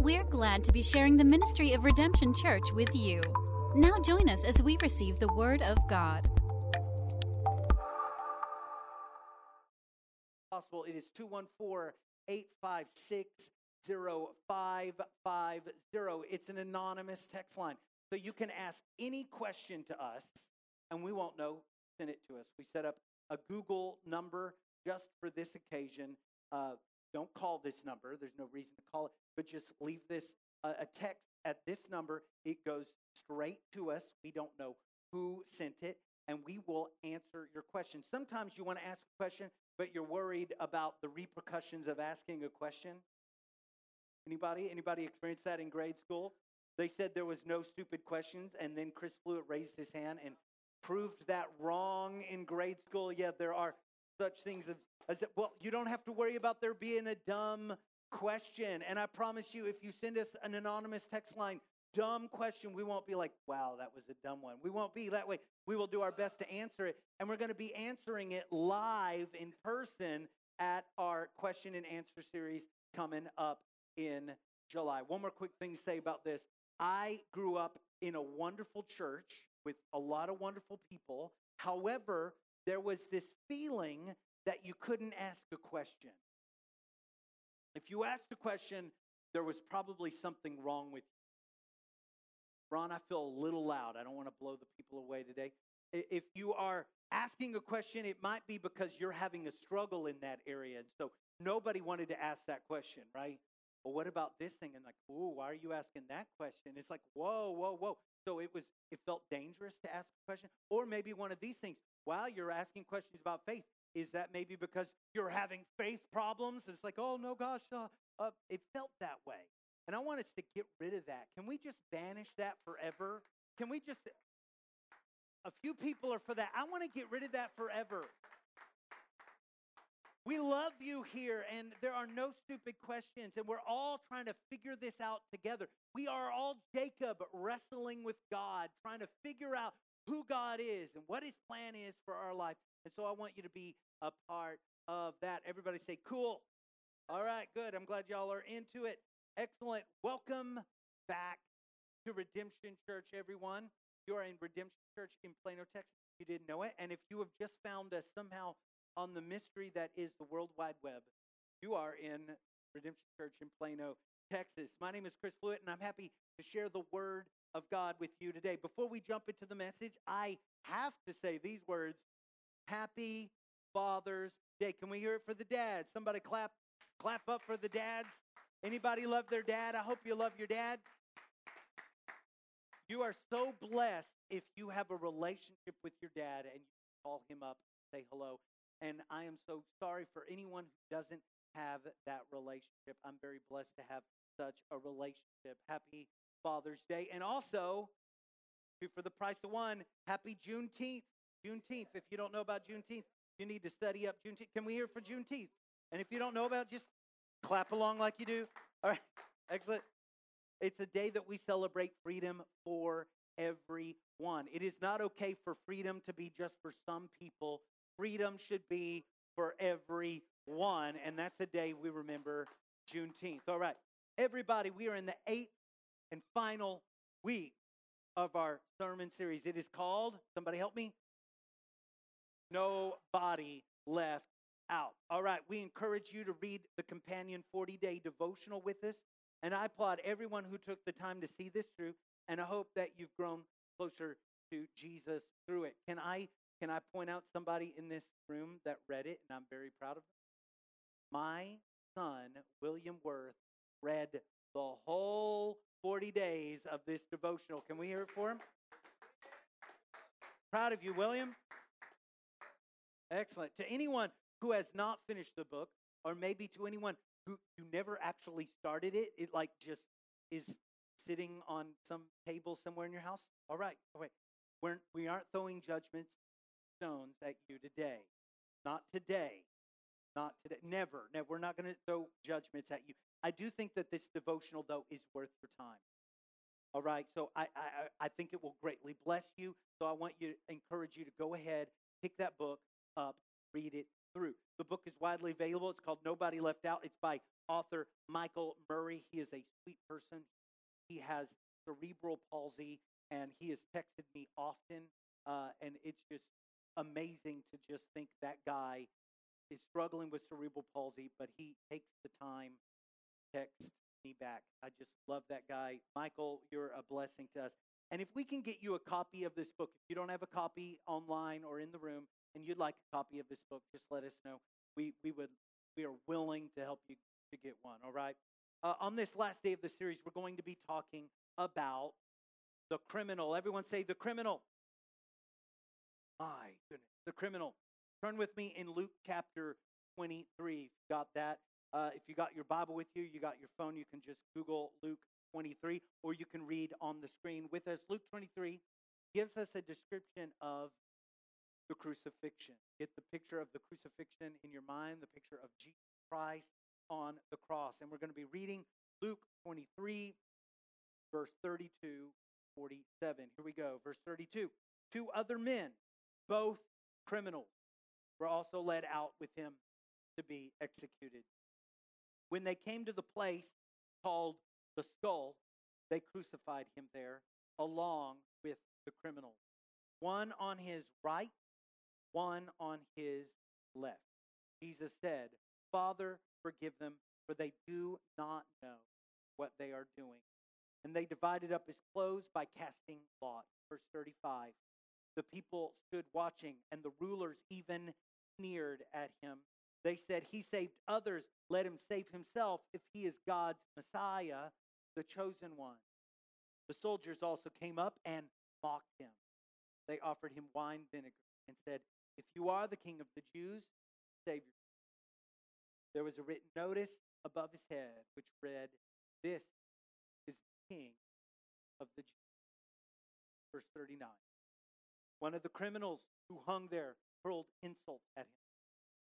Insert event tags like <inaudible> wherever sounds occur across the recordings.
We're glad to be sharing the ministry of Redemption Church with you. Now join us as we receive the Word of God. Possible. It is 214 856 0550. It's an anonymous text line. So you can ask any question to us, and we won't know. Send it to us. We set up a Google number just for this occasion. Uh, don't call this number. There's no reason to call it, but just leave this uh, a text at this number. It goes straight to us. We don't know who sent it, and we will answer your question. Sometimes you want to ask a question, but you're worried about the repercussions of asking a question. Anybody? Anybody experienced that in grade school? They said there was no stupid questions, and then Chris Fluitt raised his hand and proved that wrong in grade school. Yeah, there are such things as, as well, you don't have to worry about there being a dumb question. And I promise you, if you send us an anonymous text line, dumb question, we won't be like, wow, that was a dumb one. We won't be that way. We will do our best to answer it. And we're going to be answering it live in person at our question and answer series coming up in July. One more quick thing to say about this. I grew up in a wonderful church with a lot of wonderful people. However, there was this feeling that you couldn't ask a question. If you asked a question, there was probably something wrong with you. Ron, I feel a little loud. I don't want to blow the people away today. If you are asking a question, it might be because you're having a struggle in that area. And so nobody wanted to ask that question, right? Well, what about this thing? And like, ooh, why are you asking that question? It's like, whoa, whoa, whoa. So it was, it felt dangerous to ask a question. Or maybe one of these things, while you're asking questions about faith, is that maybe because you're having faith problems? It's like, oh no, gosh, uh, uh, it felt that way. And I want us to get rid of that. Can we just banish that forever? Can we just, a few people are for that. I want to get rid of that forever. We love you here, and there are no stupid questions, and we're all trying to figure this out together. We are all Jacob wrestling with God, trying to figure out who God is and what his plan is for our life. And so I want you to be a part of that. Everybody say, cool. All right, good. I'm glad y'all are into it. Excellent. Welcome back to Redemption Church, everyone. You are in Redemption Church in Plano, Texas. If You didn't know it. And if you have just found us somehow on the mystery that is the World Wide Web, you are in Redemption Church in Plano, Texas. My name is Chris Fluitt, and I'm happy to share the Word of God with you today. Before we jump into the message, I have to say these words Happy Father's Day. Can we hear it for the dads? Somebody clap clap up for the dads. Anybody love their dad? I hope you love your dad. You are so blessed if you have a relationship with your dad and you call him up say hello. And I am so sorry for anyone who doesn't have that relationship. I'm very blessed to have such a relationship. Happy Father's Day. And also, for the price of one, happy Juneteenth. Juneteenth. If you don't know about Juneteenth, you need to study up Juneteenth. Can we hear for Juneteenth? And if you don't know about just clap along like you do. <laughs> All right, excellent. It's a day that we celebrate freedom for everyone. It is not okay for freedom to be just for some people. Freedom should be for everyone. And that's a day we remember Juneteenth. All right, everybody, we are in the eighth and final week of our sermon series. It is called, somebody help me? No Body Left Out. All right, we encourage you to read the companion 40 day devotional with us. And I applaud everyone who took the time to see this through. And I hope that you've grown closer to Jesus through it. Can I can I point out somebody in this room that read it and I'm very proud of them? My son, William Worth, read the whole 40 days of this devotional. Can we hear it for him? Proud of you, William. Excellent. To anyone who has not finished the book, or maybe to anyone who you never actually started it, it like just is sitting on some table somewhere in your house. All right, right. We're, we aren't throwing judgments, stones at you today. Not today. Not today. Never. Never. We're not going to throw judgments at you. I do think that this devotional, though, is worth your time. All right. So I, I, I think it will greatly bless you. So I want you to encourage you to go ahead, pick that book up, read it. through. The book is widely available. It's called Nobody Left Out. It's by author Michael Murray. He is a sweet person. He has cerebral palsy, and he has texted me often. Uh, and it's just amazing to just think that guy is struggling with cerebral palsy, but he takes the time text me back. I just love that guy. Michael, you're a blessing to us. And if we can get you a copy of this book, if you don't have a copy online or in the room and you'd like a copy of this book, just let us know. We, we would we are willing to help you to get one. All right. Uh, on this last day of the series, we're going to be talking about the criminal. Everyone say the criminal. My goodness, the criminal. Turn with me in Luke chapter 23. got that. Uh, if you got your Bible with you, you got your phone, you can just Google Luke 23, or you can read on the screen with us. Luke 23 gives us a description of the crucifixion. Get the picture of the crucifixion in your mind, the picture of Jesus Christ on the cross. And we're going to be reading Luke 23, verse 32, 47. Here we go. Verse 32. Two other men, both criminals, were also led out with him to be executed. When they came to the place called the skull, they crucified him there along with the criminals, one on his right, one on his left. Jesus said, Father, forgive them, for they do not know what they are doing. And they divided up his clothes by casting lots. Verse 35. The people stood watching, and the rulers even sneered at him. They said, He saved others. Let him save himself if he is God's Messiah, the chosen one. The soldiers also came up and mocked him. They offered him wine vinegar and said, If you are the king of the Jews, save yourself. There was a written notice above his head which read, This is the king of the Jews. Verse 39. One of the criminals who hung there hurled insults at him.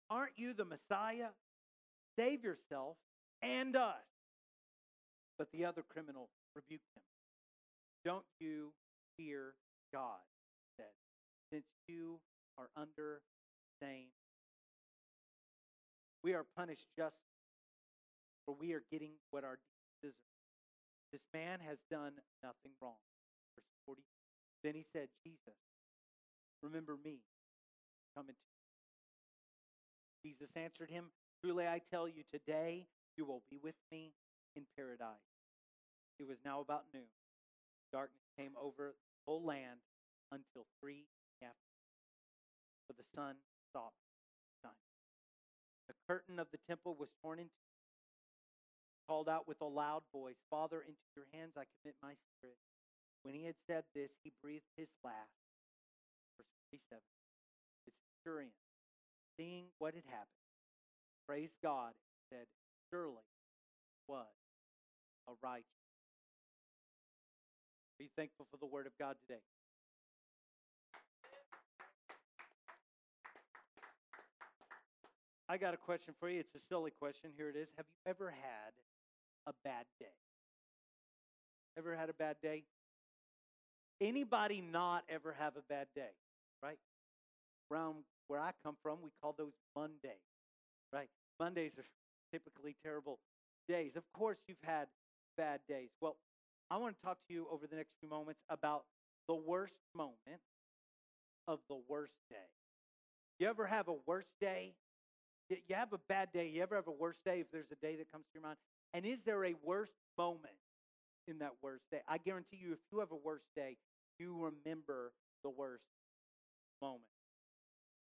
Aren't you the Messiah? Save yourself and us. But the other criminal rebuked him. Don't you fear God, said, since you are under same. We are punished just for we are getting what our deserve. This man has done nothing wrong. Verse 40. Then he said, Jesus, remember me coming to Jesus answered him, Truly I tell you, today you will be with me in paradise. It was now about noon. Darkness came over the whole land until three afternoon, for the sun stopped shining. The curtain of the temple was torn in two. Called out with a loud voice, Father, into your hands I commit my spirit. When he had said this, he breathed his last. Verse 47. The centurion seeing what had happened, praised God and said, Surely was a righteous. Be thankful for the word of God today? I got a question for you. It's a silly question. Here it is. Have you ever had a bad day? Ever had a bad day? Anybody not ever have a bad day, right? Around where I come from, we call those Mondays, right? Mondays are <laughs> typically terrible days. Of course, you've had bad days. Well, I want to talk to you over the next few moments about the worst moment of the worst day. You ever have a worst day? You have a bad day. You ever have a worst day if there's a day that comes to your mind? And is there a worst moment in that worst day? I guarantee you, if you have a worst day, you remember the worst moment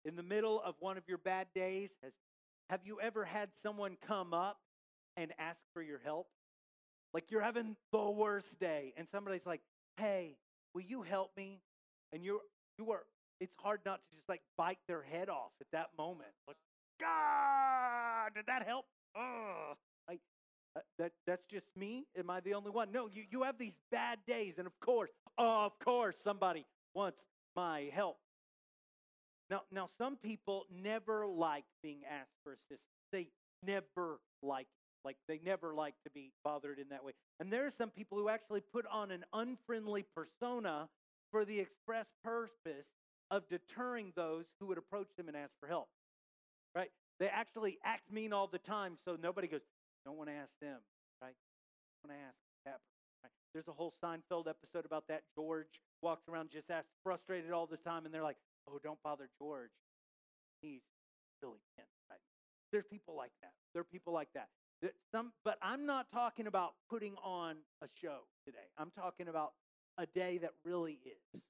in the middle of one of your bad days? Has, have you ever had someone come up and ask for your help? Like you're having the worst day, and somebody's like, "Hey, will you help me?" And you're you are. It's hard not to just like bite their head off at that moment. Like, God, did that help? Ugh. Like, uh, that that's just me. Am I the only one? No, you you have these bad days, and of course, of course, somebody wants my help. Now, now some people never like being asked for assistance. They never like like they never like to be bothered in that way. And there are some people who actually put on an unfriendly persona for the express purpose of deterring those who would approach them and ask for help. right? They actually act mean all the time, so nobody goes, don't want to ask them, right? Don't want to ask that right? There's a whole Seinfeld episode about that. George walks around just asked, frustrated all the time, and they're like, oh, don't bother George. He's really tense, right? There's people like that. There are people like that. That Some, but I'm not talking about putting on a show today. I'm talking about a day that really is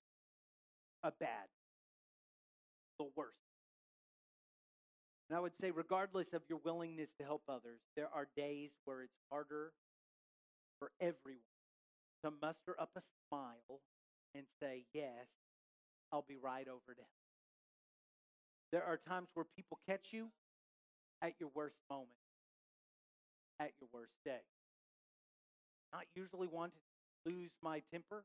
a bad, the worst. And I would say, regardless of your willingness to help others, there are days where it's harder for everyone to muster up a smile and say, Yes, I'll be right over to him. There are times where people catch you at your worst moment, at your worst day. Not usually want to lose my temper,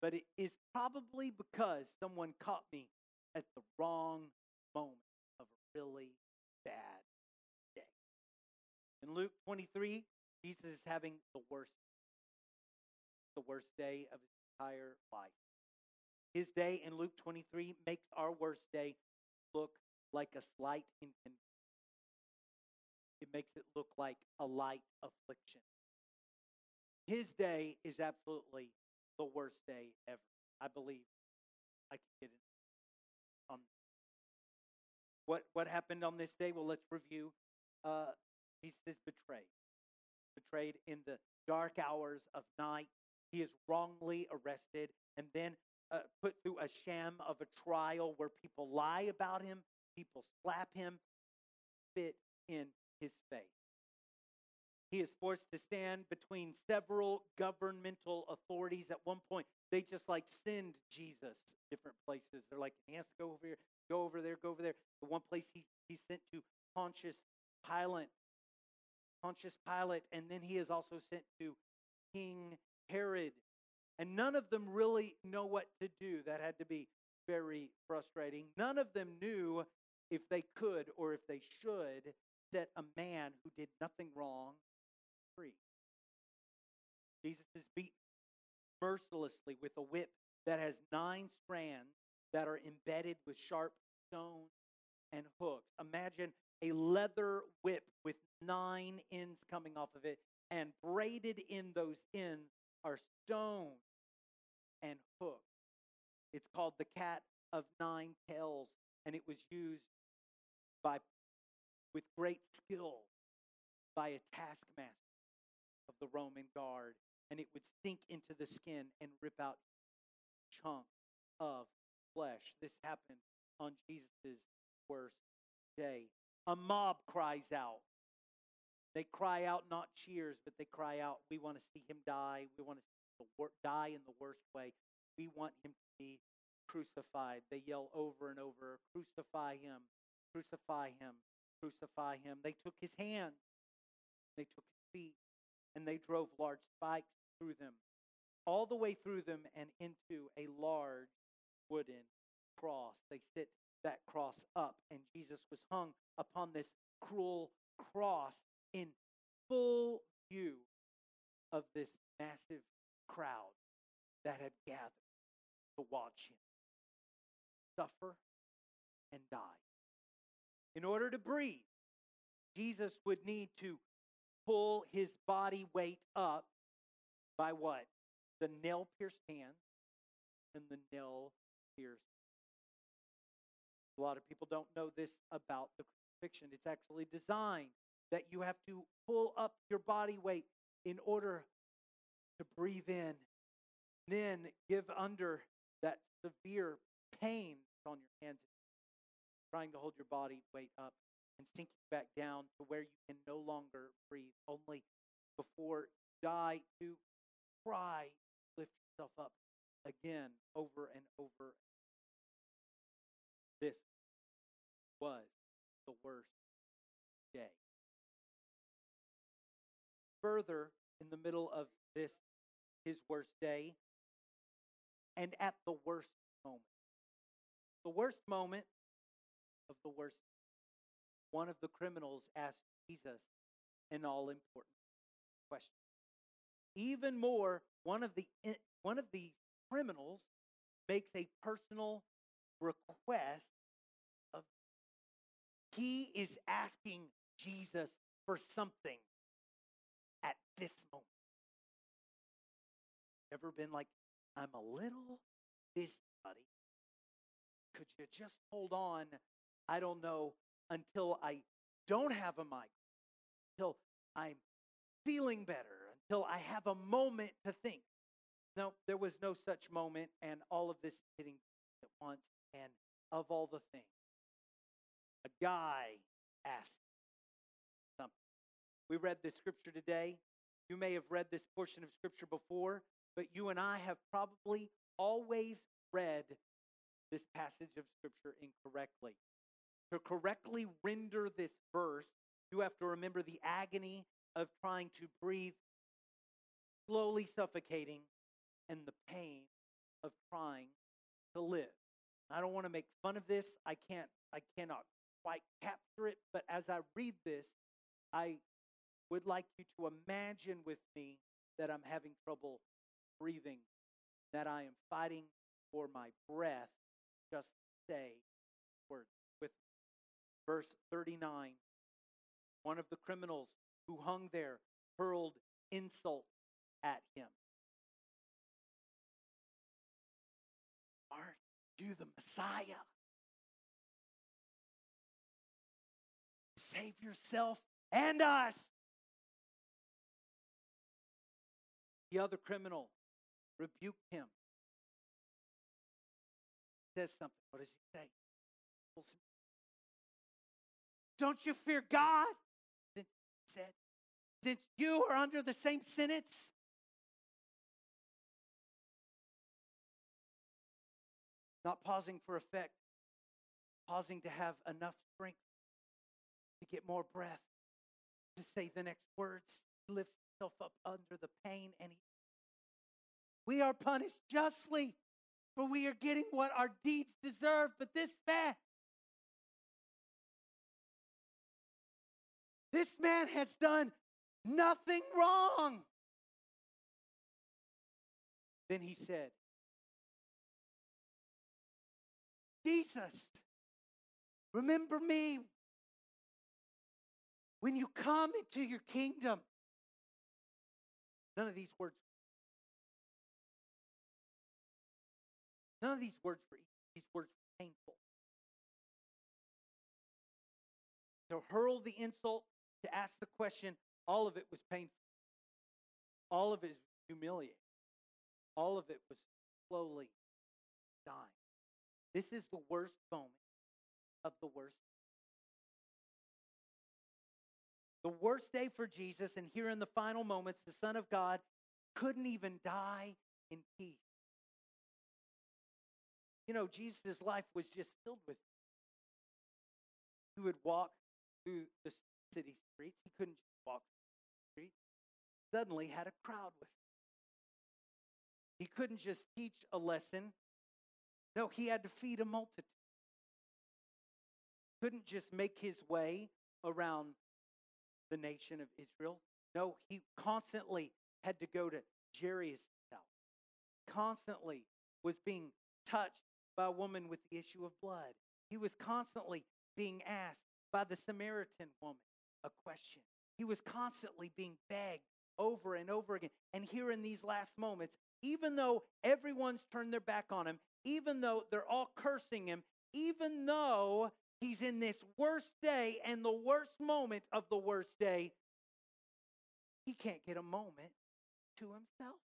but it is probably because someone caught me at the wrong moment of a really bad day. In Luke 23, Jesus is having the worst, the worst day of his entire life. His day in Luke 23 makes our worst day look like a slight inconvenience. It makes it look like a light affliction. His day is absolutely the worst day ever. I believe I can get it on what what happened on this day? Well, let's review. Uh, Jesus is betrayed, betrayed in the dark hours of night. He is wrongly arrested and then uh, put through a sham of a trial where people lie about him, people slap him, spit in his face. He is forced to stand between several governmental authorities. At one point, they just like send Jesus different places. They're like, he has to go over here, go over there, go over there. The one place he, he's sent to Pontius Pilate, Pontius Pilate, and then he is also sent to King Herod. And none of them really know what to do. That had to be very frustrating. None of them knew if they could or if they should set a man who did nothing wrong free. Jesus is beaten mercilessly with a whip that has nine strands that are embedded with sharp stones and hooks. Imagine a leather whip with nine ends coming off of it, and braided in those ends are stones and hooks. It's called the cat of nine tails, and it was used by with great skill by a taskmaster of the Roman guard, and it would sink into the skin and rip out chunks of flesh. This happened on Jesus' worst day. A mob cries out. They cry out not cheers, but they cry out, We want to see him die. We want to him wor- die in the worst way. We want him to be crucified. They yell over and over, Crucify him, crucify him, crucify him. They took his hands, they took his feet, and they drove large spikes through them, all the way through them and into a large wooden cross. They set that cross up, and Jesus was hung upon this cruel cross in full view of this massive crowd that had gathered to watch him suffer and die. In order to breathe, Jesus would need to pull his body weight up by what? The nail pierced hands and the nail pierced. A lot of people don't know this about the crucifixion. It's actually designed that you have to pull up your body weight in order to breathe in, then give under that severe pain on your hands, trying to hold your body weight up and sinking back down to where you can no longer breathe, only before you die to cry, lift yourself up again over and over. This was the worst day. Further, in the middle of this, his worst day, and at the worst moment. The worst moment of the worst. One of the criminals asked Jesus an all important question. Even more, one of the one of the criminals makes a personal request of He is asking Jesus for something at this moment. Ever been like, I'm a little busy, buddy. Could you just hold on? I don't know until I don't have a mic, until I'm feeling better, until I have a moment to think. No, there was no such moment, and all of this hitting at once, and of all the things, a guy asked something. We read this scripture today. You may have read this portion of scripture before, but you and I have probably always read this passage of scripture incorrectly. To correctly render this verse, you have to remember the agony of trying to breathe, slowly suffocating, and the pain of trying to live. I don't want to make fun of this. I can't I cannot quite capture it, but as I read this, I would like you to imagine with me that I'm having trouble breathing, that I am fighting for my breath. Just say words with. Verse 39 One of the criminals who hung there hurled insult at him. Are you the Messiah? Save yourself and us. The other criminal rebuked him. Says something. What does he say? Don't you fear God? Since said, since you are under the same sentence. Not pausing for effect, pausing to have enough strength to get more breath, to say the next words, lifts himself up under the pain, and he we are punished justly, for we are getting what our deeds deserve. But this man, this man has done nothing wrong. Then he said, Jesus, remember me when you come into your kingdom. None of these words None of these words were easy. These words were painful. To hurl the insult, to ask the question, all of it was painful. All of it was humiliating. All of it was slowly dying. This is the worst moment of the worst. The worst day for Jesus, and here in the final moments, the Son of God couldn't even die in peace. You know, Jesus' life was just filled with. He would walk through the city streets. He couldn't just walk through the streets. Suddenly had a crowd with him. He couldn't just teach a lesson. No, he had to feed a multitude. Couldn't just make his way around the nation of Israel. No, he constantly had to go to Jairus' house. Constantly was being touched by a woman with the issue of blood. He was constantly being asked by the Samaritan woman a question. He was constantly being begged over and over again. And here in these last moments, even though everyone's turned their back on him, even though they're all cursing him, even though he's in this worst day and the worst moment of the worst day, he can't get a moment to himself.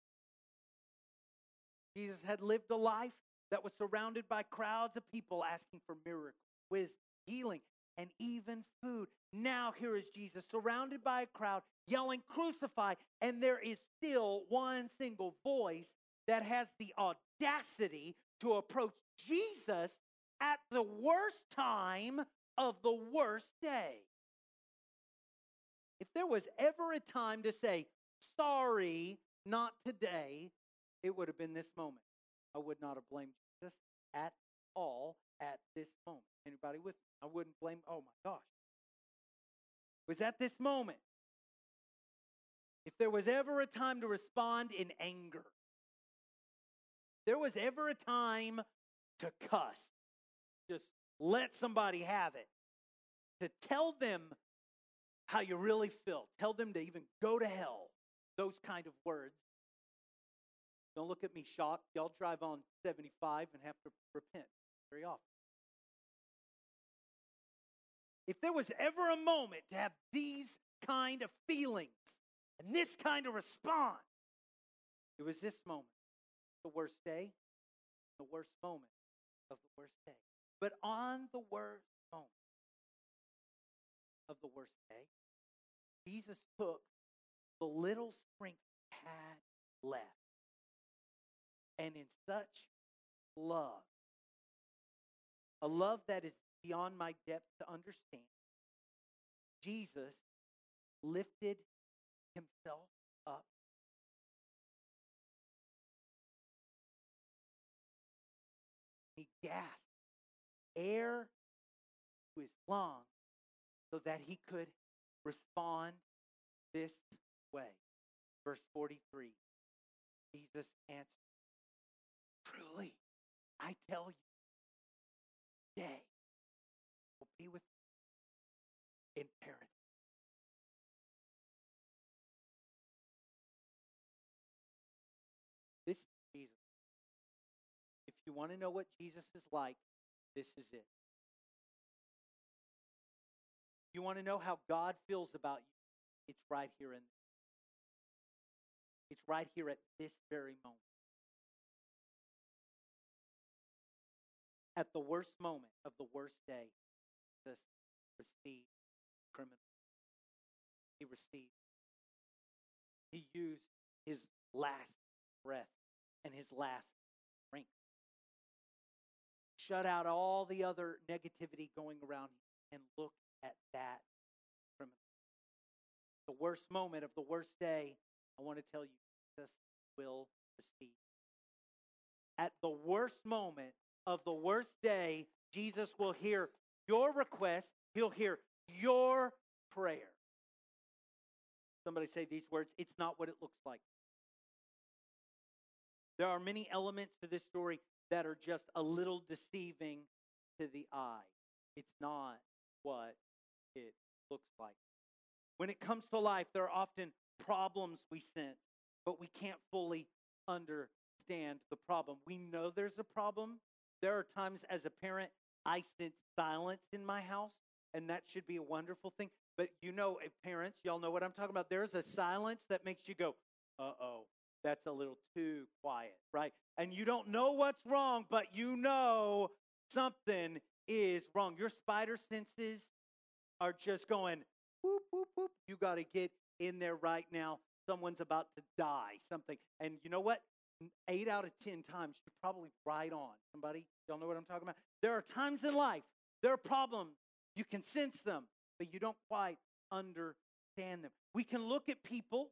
Jesus had lived a life that was surrounded by crowds of people asking for miracles, wisdom, healing, and even food. Now, here is Jesus surrounded by a crowd yelling, Crucify, and there is still one single voice that has the audacity to approach Jesus at the worst time of the worst day. If there was ever a time to say, Sorry, not today, it would have been this moment. I would not have blamed Jesus at all at this moment. Anybody with me? I wouldn't blame, oh my gosh. It was at this moment. If there was ever a time to respond in anger, there was ever a time to cuss, just let somebody have it. to tell them how you really feel. Tell them to even go to hell. Those kind of words. Don't look at me shocked. Y'all drive on 75 and have to repent very often. If there was ever a moment to have these kind of feelings and this kind of response, it was this moment. The worst day, the worst moment of the worst day. But on the worst moment of the worst day, Jesus took the little strength he had left. And in such love, a love that is beyond my depth to understand, Jesus lifted himself up. He gasped air to his lungs so that he could respond this way. Verse 43 Jesus answered, Truly, I tell you, today will be with you in paradise. This is Jesus. If you want to know what Jesus is like, this is it. You want to know how God feels about you? It's right here in It's right here at this very moment. At the worst moment of the worst day, Jesus received criminal. He received. He used his last breath and his last drink. Shut out all the other negativity going around and look at that criminal. The worst moment of the worst day, I want to tell you, Jesus will receive. At the worst moment of the worst day, Jesus will hear your request, he'll hear your prayer. Somebody say these words it's not what it looks like. There are many elements to this story that are just a little deceiving to the eye. It's not what it looks like. When it comes to life, there are often problems we sense, but we can't fully understand the problem. We know there's a problem. There are times as a parent, I sense silence in my house, and that should be a wonderful thing. But you know, parents, y'all know what I'm talking about. There's a silence that makes you go, uh oh, that's a little too quiet, right? And you don't know what's wrong, but you know something is wrong. Your spider senses are just going, whoop, whoop, whoop. You got to get in there right now. Someone's about to die, something. And you know what? Eight out of 10 times, you're probably right on. Somebody, y'all know what I'm talking about? There are times in life, there are problems. You can sense them, but you don't quite understand them. We can look at people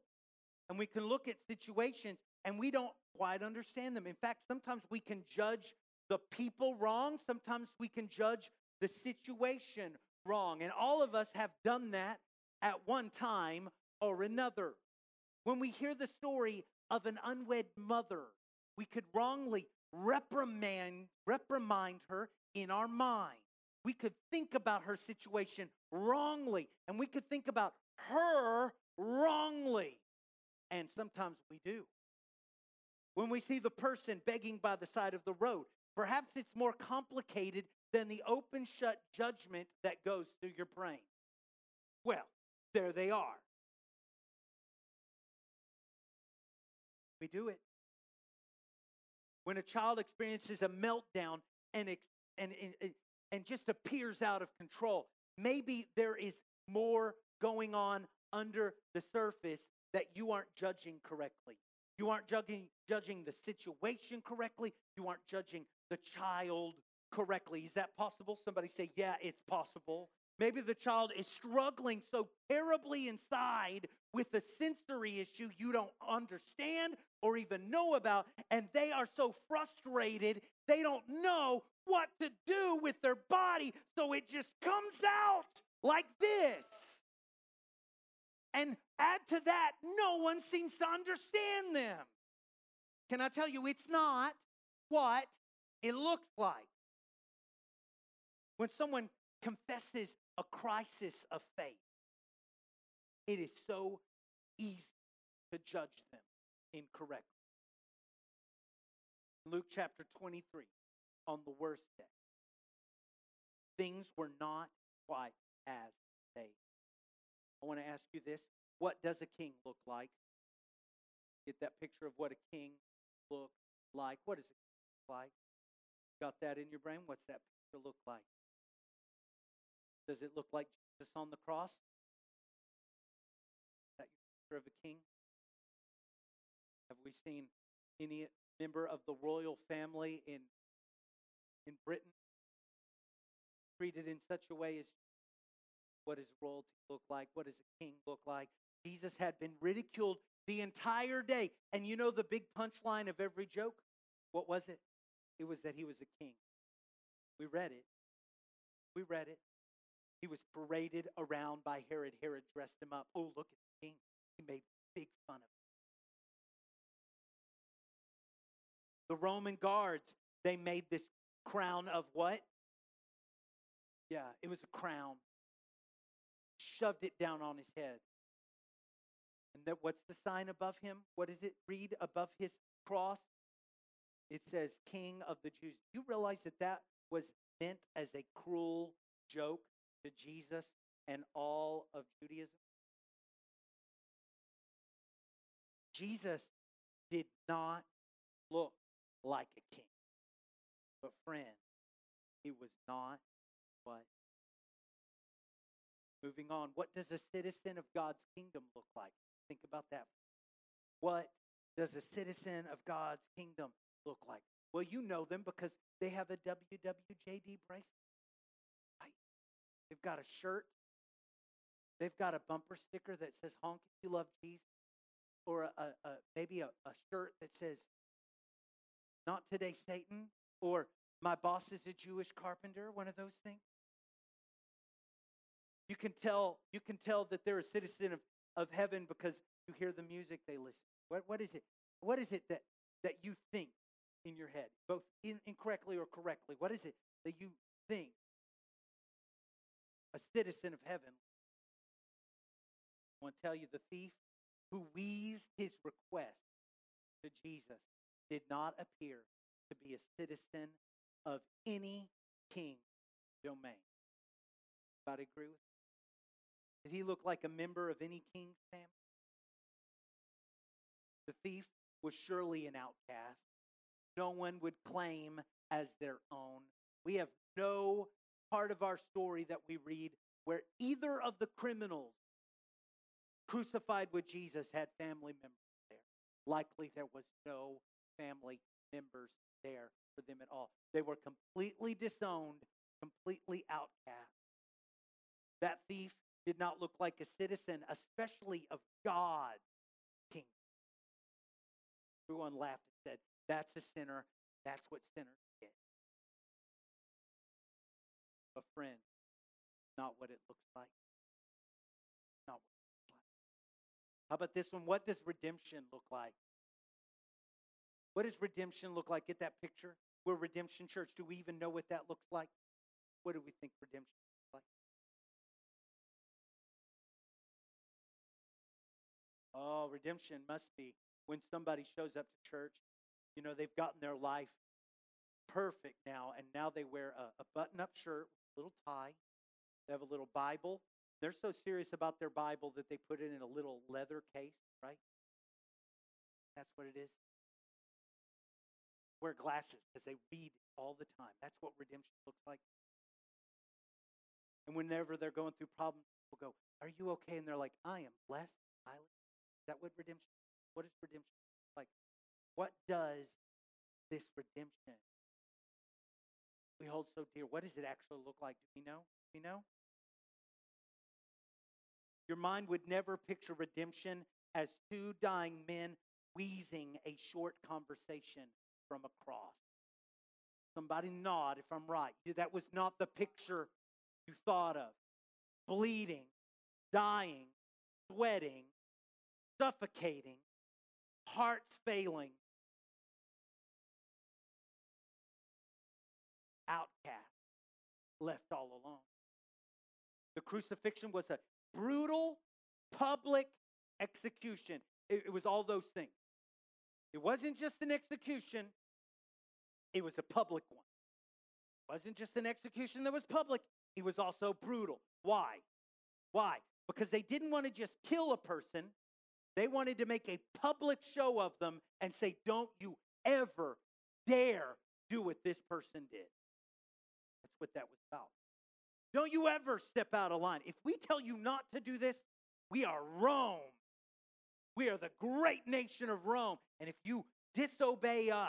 and we can look at situations and we don't quite understand them. In fact, sometimes we can judge the people wrong, sometimes we can judge the situation wrong. And all of us have done that at one time or another. When we hear the story of an unwed mother, we could wrongly reprimand, reprimand her in our mind. We could think about her situation wrongly, and we could think about her wrongly. And sometimes we do. When we see the person begging by the side of the road, perhaps it's more complicated than the open shut judgment that goes through your brain. Well, there they are. Do it. When a child experiences a meltdown and, and, and, and just appears out of control, maybe there is more going on under the surface that you aren't judging correctly. You aren't judging, judging the situation correctly. You aren't judging the child correctly. Is that possible? Somebody say, Yeah, it's possible. Maybe the child is struggling so terribly inside with a sensory issue you don't understand or even know about, and they are so frustrated they don't know what to do with their body, so it just comes out like this. And add to that, no one seems to understand them. Can I tell you, it's not what it looks like. When someone confesses a crisis of faith, it is so easy to judge them incorrectly. Luke chapter 23, on the worst day, things were not quite as they. I want to ask you this what does a king look like? Get that picture of what a king looks like. What does it look like? Got that in your brain? What's that picture look like? Does it look like Jesus on the cross? Is that your picture of a king? Have we seen any member of the royal family in in Britain treated in such a way as what does royalty look like? What does a king look like? Jesus had been ridiculed the entire day. And you know the big punchline of every joke? What was it? It was that he was a king. We read it. We read it. He was paraded around by Herod. Herod dressed him up. Oh, look at the king. He made big fun of him. The Roman guards, they made this crown of what? Yeah, it was a crown. Shoved it down on his head. And that what's the sign above him? What does it read above his cross? It says King of the Jews. Do you realize that that was meant as a cruel joke to Jesus and all of Judaism? Jesus did not look like a king. But, friend, he was not what? Moving on, what does a citizen of God's kingdom look like? Think about that. What does a citizen of God's kingdom look like? Well, you know them because they have a WWJD bracelet. They've got a shirt. They've got a bumper sticker that says "Honk if you love Jesus," or a, a, a maybe a, a shirt that says "Not today, Satan," or "My boss is a Jewish carpenter." One of those things. You can tell. You can tell that they're a citizen of of heaven because you hear the music they listen. What, what is it? What is it that, that you think in your head, both in, incorrectly or correctly? What is it that you think a citizen of heaven? I want to tell you the thief who wheezed his request to Jesus did not appear to be a citizen of any king domain. Everybody agree with did he look like a member of any king's family? The thief was surely an outcast. No one would claim as their own. We have no part of our story that we read where either of the criminals crucified with Jesus had family members there. Likely there was no family members there for them at all. They were completely disowned, completely outcast. That thief did not look like a citizen, especially of God's kingdom. Everyone laughed and said, That's a sinner. That's what sinners A friend, not what it looks like. Not what it looks like. How about this one? What does redemption look like? What does redemption look like? Get that picture? We're Redemption Church. Do we even know what that looks like? What do we think redemption looks like? Oh, redemption must be when somebody shows up to church. You know, they've gotten their life perfect now, and now they wear a, a button up shirt little tie. They have a little Bible. They're so serious about their Bible that they put it in a little leather case, right? That's what it is. Wear glasses because they read all the time. That's what redemption looks like. And whenever they're going through problems, people go, Are you okay? And they're like, I am blessed, is that what redemption? What is redemption like? What does this redemption we hold so dear? What does it actually look like? Do we know? Do we know? Your mind would never picture redemption as two dying men wheezing a short conversation from a cross. Somebody nod if I'm right. That was not the picture you thought of. Bleeding, dying, sweating, suffocating, hearts failing, outcast, left all alone. The crucifixion was a brutal public execution. It, it was all those things. It wasn't just an execution, it was a public one. It wasn't just an execution that was public, it was also brutal. Why? Why? Because they didn't want to just kill a person, they wanted to make a public show of them and say, Don't you ever dare do what this person did. That's what that was about. Don't you ever step out of line. If we tell you not to do this, we are Rome. We are the great nation of Rome. And if you disobey us,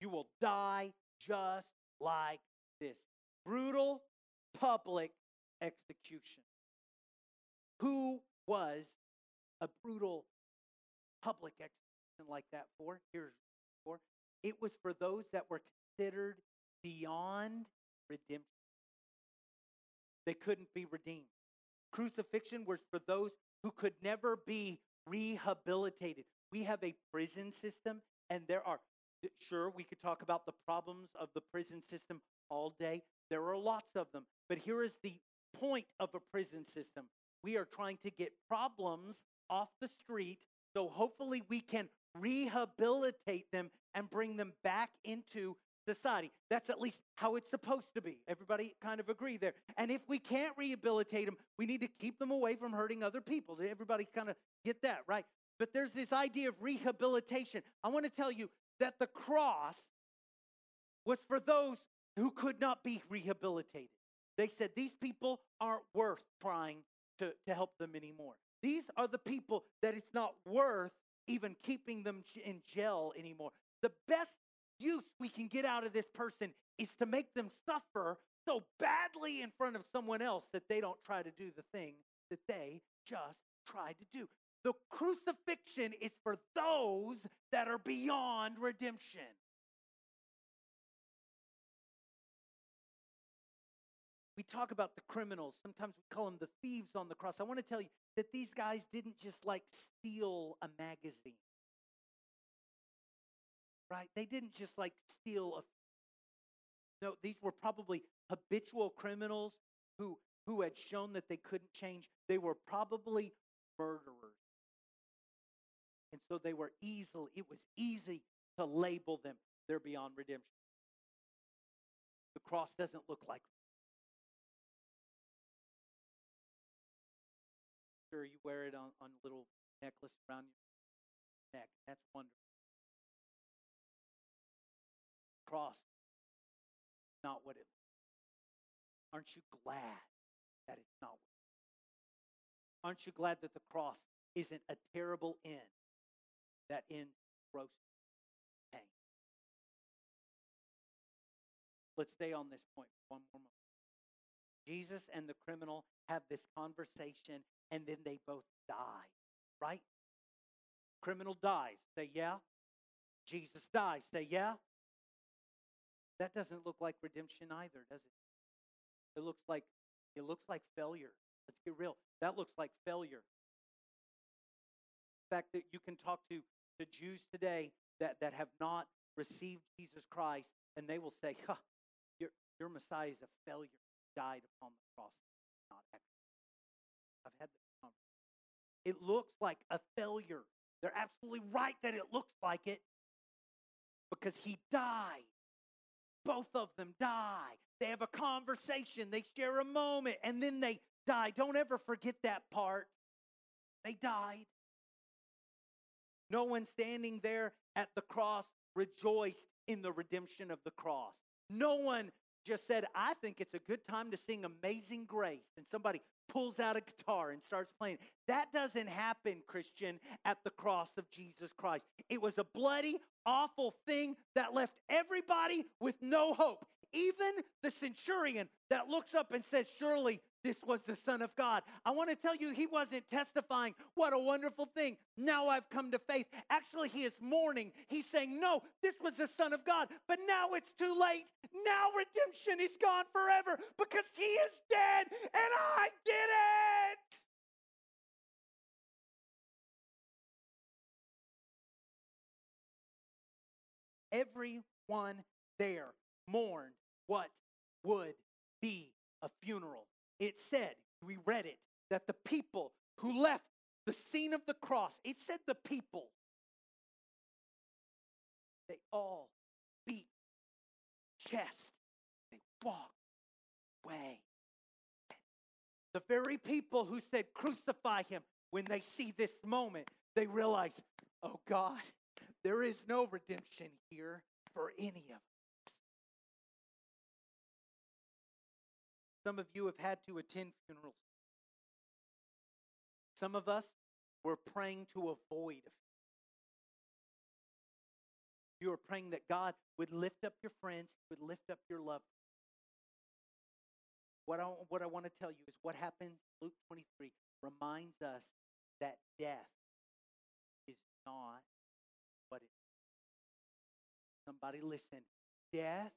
you will die just like this brutal public execution. Who was a brutal public execution like that for? Here's for it was for those that were considered beyond redemption. They couldn't be redeemed. Crucifixion was for those who could never be rehabilitated. We have a prison system, and there are, sure, we could talk about the problems of the prison system all day. There are lots of them. But here is the point of a prison system we are trying to get problems off the street so hopefully we can rehabilitate them and bring them back into society. That's at least how it's supposed to be. Everybody kind of agree there. And if we can't rehabilitate them, we need to keep them away from hurting other people. Did everybody kind of get that, right? But there's this idea of rehabilitation. I want to tell you that the cross was for those who could not be rehabilitated. They said these people aren't worth trying to, to help them anymore. These are the people that it's not worth even keeping them in jail anymore. The best use we can get out of this person is to make them suffer so badly in front of someone else that they don't try to do the thing that they just tried to do. The crucifixion is for those that are beyond redemption. We talk about the criminals. Sometimes we call them the thieves on the cross. I want to tell you that these guys didn't just like steal a magazine. Right? They didn't just like steal a No, these were probably habitual criminals who who had shown that they couldn't change. They were probably murderers. And so they were easily it was easy to label them they're beyond redemption. The cross doesn't look like sure you wear it on, on a little necklace around your neck. That's wonderful. Cross, not what it Aren't you glad that it's not Aren't you glad that the cross isn't a terrible end that ends gross pain? Let's stay on this point one more moment. Jesus and the criminal have this conversation and then they both die, right? Criminal dies. Say, yeah. Jesus dies. Say, yeah. That doesn't look like redemption either, does it? It looks like it looks like failure. Let's get real. That looks like failure. The fact that you can talk to the Jews today that, that have not received Jesus Christ, and they will say, huh, your, your Messiah is a failure. died upon the cross, not I've had this conversation. It looks like a failure. They're absolutely right that it looks like it because he died. Both of them die. They have a conversation, they share a moment, and then they die. Don't ever forget that part. They died. No one standing there at the cross rejoiced in the redemption of the cross. No one just said, I think it's a good time to sing Amazing Grace. And somebody pulls out a guitar and starts playing. That doesn't happen, Christian, at the cross of Jesus Christ. It was a bloody, awful thing that left everybody with no hope. Even the centurion that looks up and says, Surely this was the Son of God. I want to tell you, he wasn't testifying, What a wonderful thing. Now I've come to faith. Actually, he is mourning. He's saying, No, this was the Son of God, but now it's too late. Now redemption is gone forever because he is dead and I did it. Everyone there mourned what would be a funeral. it said, we read it, that the people who left the scene of the cross, it said the people, they all beat chest. They walked away. The very people who said, crucify him, when they see this moment, they realize, oh God, there is no redemption here for any of us. Some of you have had to attend funerals. Some of us were praying to avoid. a funeral. You were praying that God would lift up your friends, would lift up your loved what I, what I want to tell you is what happens, Luke 23 reminds us that death is not. Somebody listen. Death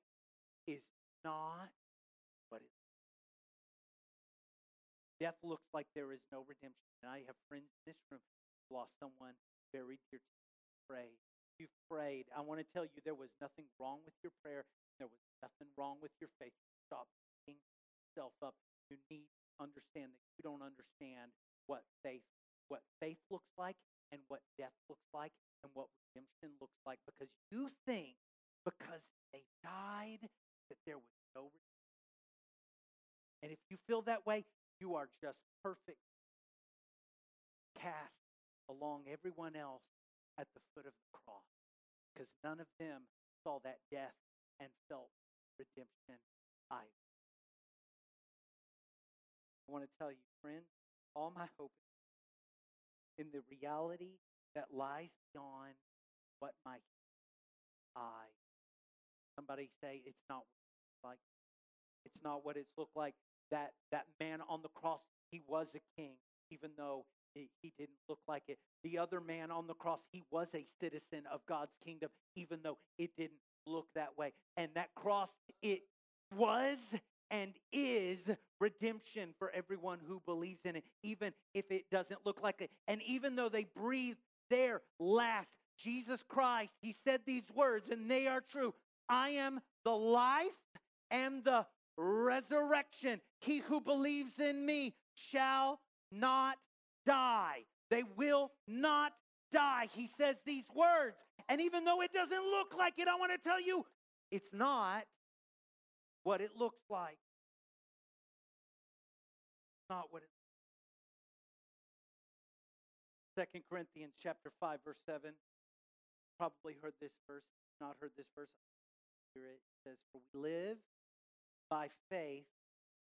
is not what it. Death looks like there is no redemption. And I have friends in this room who lost someone very dear to you. Prayed. You prayed. I want to tell you there was nothing wrong with your prayer. There was nothing wrong with your faith. Stop picking yourself up. You need to understand that you don't understand what faith what faith looks like and what death looks like and what redemption looks like because you think because they died that there was no redemption. And if you feel that way, you are just perfect cast along everyone else at the foot of the cross because none of them saw that death and felt redemption either. I want to tell you, friends, all my hope in the reality that lies beyond what my eye. Somebody say it's not like it's not what it's looked like. That that man on the cross, he was a king, even though he, he didn't look like it. The other man on the cross, he was a citizen of God's kingdom, even though it didn't look that way. And that cross, it was and is redemption for everyone who believes in it, even if it doesn't look like it. And even though they breathe their last, Jesus Christ, He said these words, and they are true I am the life and the resurrection. He who believes in me shall not die. They will not die. He says these words. And even though it doesn't look like it, I want to tell you, it's not what it looks like. Not what it Second Corinthians chapter 5, verse 7. Probably heard this verse, not heard this verse. Here it says, For we live by faith,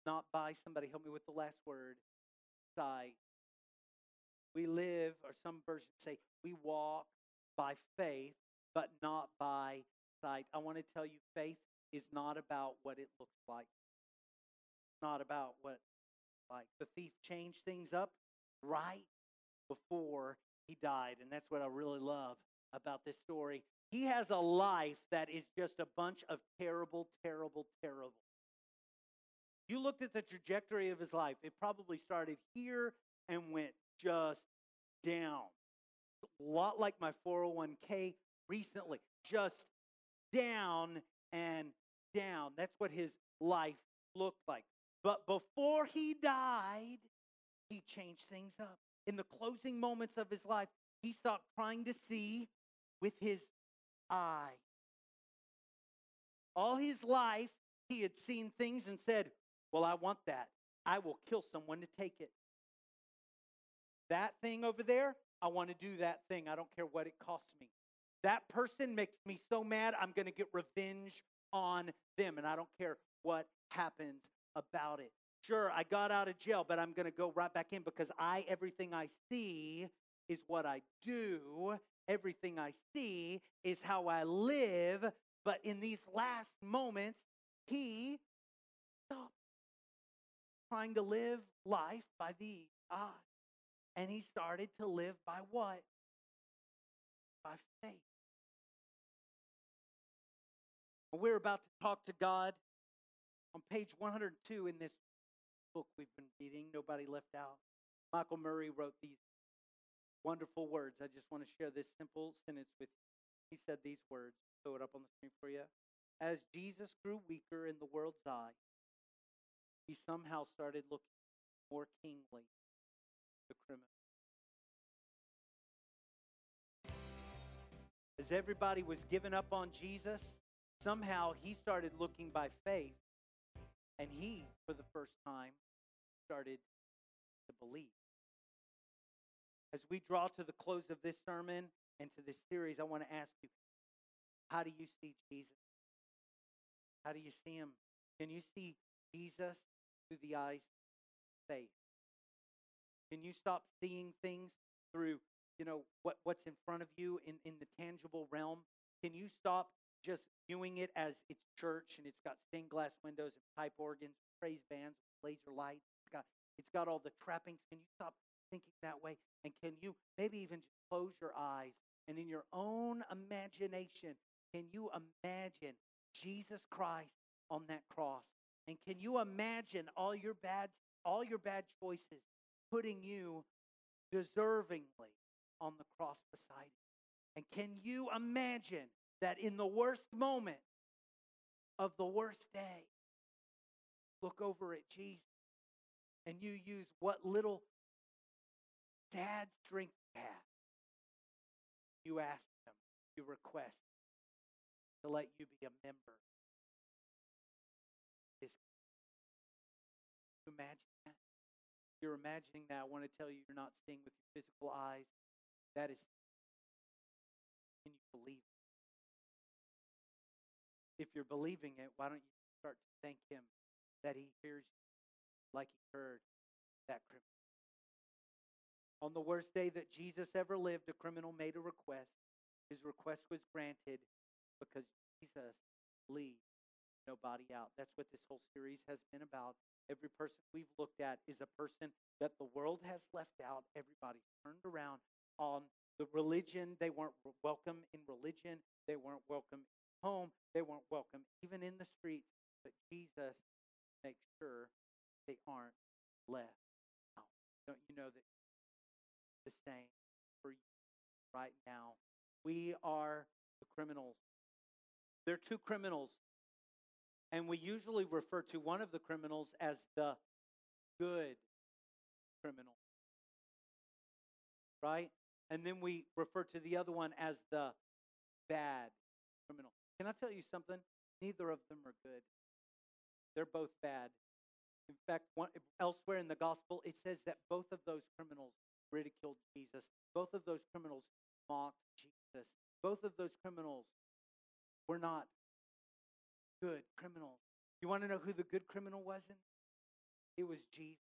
not by somebody help me with the last word, sight. We live, or some versions say, we walk by faith, but not by sight. I want to tell you, faith is not about what it looks like. It's not about what like the thief changed things up right before he died, and that's what I really love about this story. He has a life that is just a bunch of terrible, terrible, terrible. You looked at the trajectory of his life. It probably started here and went just down. A lot like my 401k recently, just down and down. That's what his life looked like. But before he died, he changed things up. In the closing moments of his life, he stopped trying to see with his eye. All his life, he had seen things and said, Well, I want that. I will kill someone to take it. That thing over there, I want to do that thing. I don't care what it costs me. That person makes me so mad, I'm going to get revenge on them, and I don't care what happens about it. Sure, I got out of jail, but I'm going to go right back in because I, everything I see is what I do. Everything I see is how I live. But in these last moments, he stopped trying to live life by the eyes. And he started to live by what? By faith. We're about to talk to God on page 102 in this book we've been reading, Nobody Left Out. Michael Murray wrote these wonderful words. I just want to share this simple sentence with you. He said these words. Throw it up on the screen for you. As Jesus grew weaker in the world's eye, he somehow started looking more kingly the criminal. As everybody was giving up on Jesus, somehow he started looking by faith, and he, for the first time, started to believe. As we draw to the close of this sermon and to this series, I want to ask you how do you see Jesus? How do you see him? Can you see Jesus through the eyes of faith? Can you stop seeing things through, you know, what, what's in front of you in, in the tangible realm? Can you stop just viewing it as it's church and it's got stained glass windows and pipe organs, praise bands, laser lights? Got, it's got all the trappings. Can you stop thinking that way? And can you maybe even just close your eyes and in your own imagination, can you imagine Jesus Christ on that cross? And can you imagine all your bad all your bad choices putting you deservingly on the cross beside him? And can you imagine that in the worst moment of the worst day, look over at Jesus and you use what little sad strength you have. You ask him, you request to let you be a member. You imagine that? You're imagining that. I want to tell you, you're not seeing with your physical eyes. That is, can you believe it? If you're believing it, why don't you start to thank Him that He hears you like He heard that criminal? On the worst day that Jesus ever lived, a criminal made a request. His request was granted because Jesus leaves nobody out. That's what this whole series has been about. Every person we've looked at is a person that the world has left out. Everybody turned around on the religion. They weren't welcome in religion. They weren't welcome home. They weren't welcome even in the streets. But Jesus makes sure they aren't left out. Don't you know that the same for you right now? We are the criminals. There are two criminals and we usually refer to one of the criminals as the good criminal. Right? And then we refer to the other one as the bad criminal. Can I tell you something? Neither of them are good. They're both bad. In fact, one, elsewhere in the gospel, it says that both of those criminals ridiculed Jesus. Both of those criminals mocked Jesus. Both of those criminals were not good criminals. You want to know who the good criminal wasn't? It was Jesus.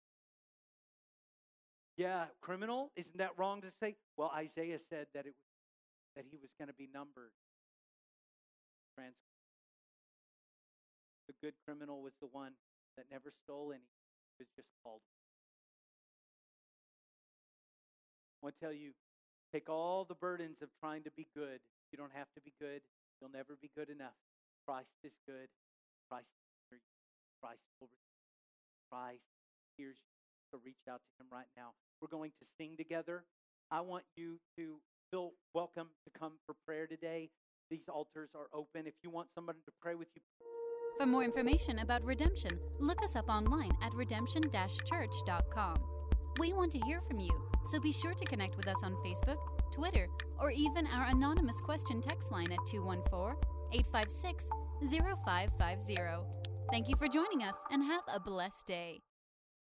Yeah, criminal? Isn't that wrong to say? Well, Isaiah said that it was that he was going to be numbered. Trans- the good criminal was the one that never stole any. Was just called. I want to tell you, take all the burdens of trying to be good. You don't have to be good. You'll never be good enough. Christ is good. Christ hears you. Christ will Christ hears you. So reach out to him right now. We're going to sing together. I want you to feel welcome to come for prayer today. These altars are open. If you want somebody to pray with you. For more information about redemption, look us up online at redemption church.com. We want to hear from you, so be sure to connect with us on Facebook, Twitter, or even our anonymous question text line at 214 856 0550. Thank you for joining us and have a blessed day.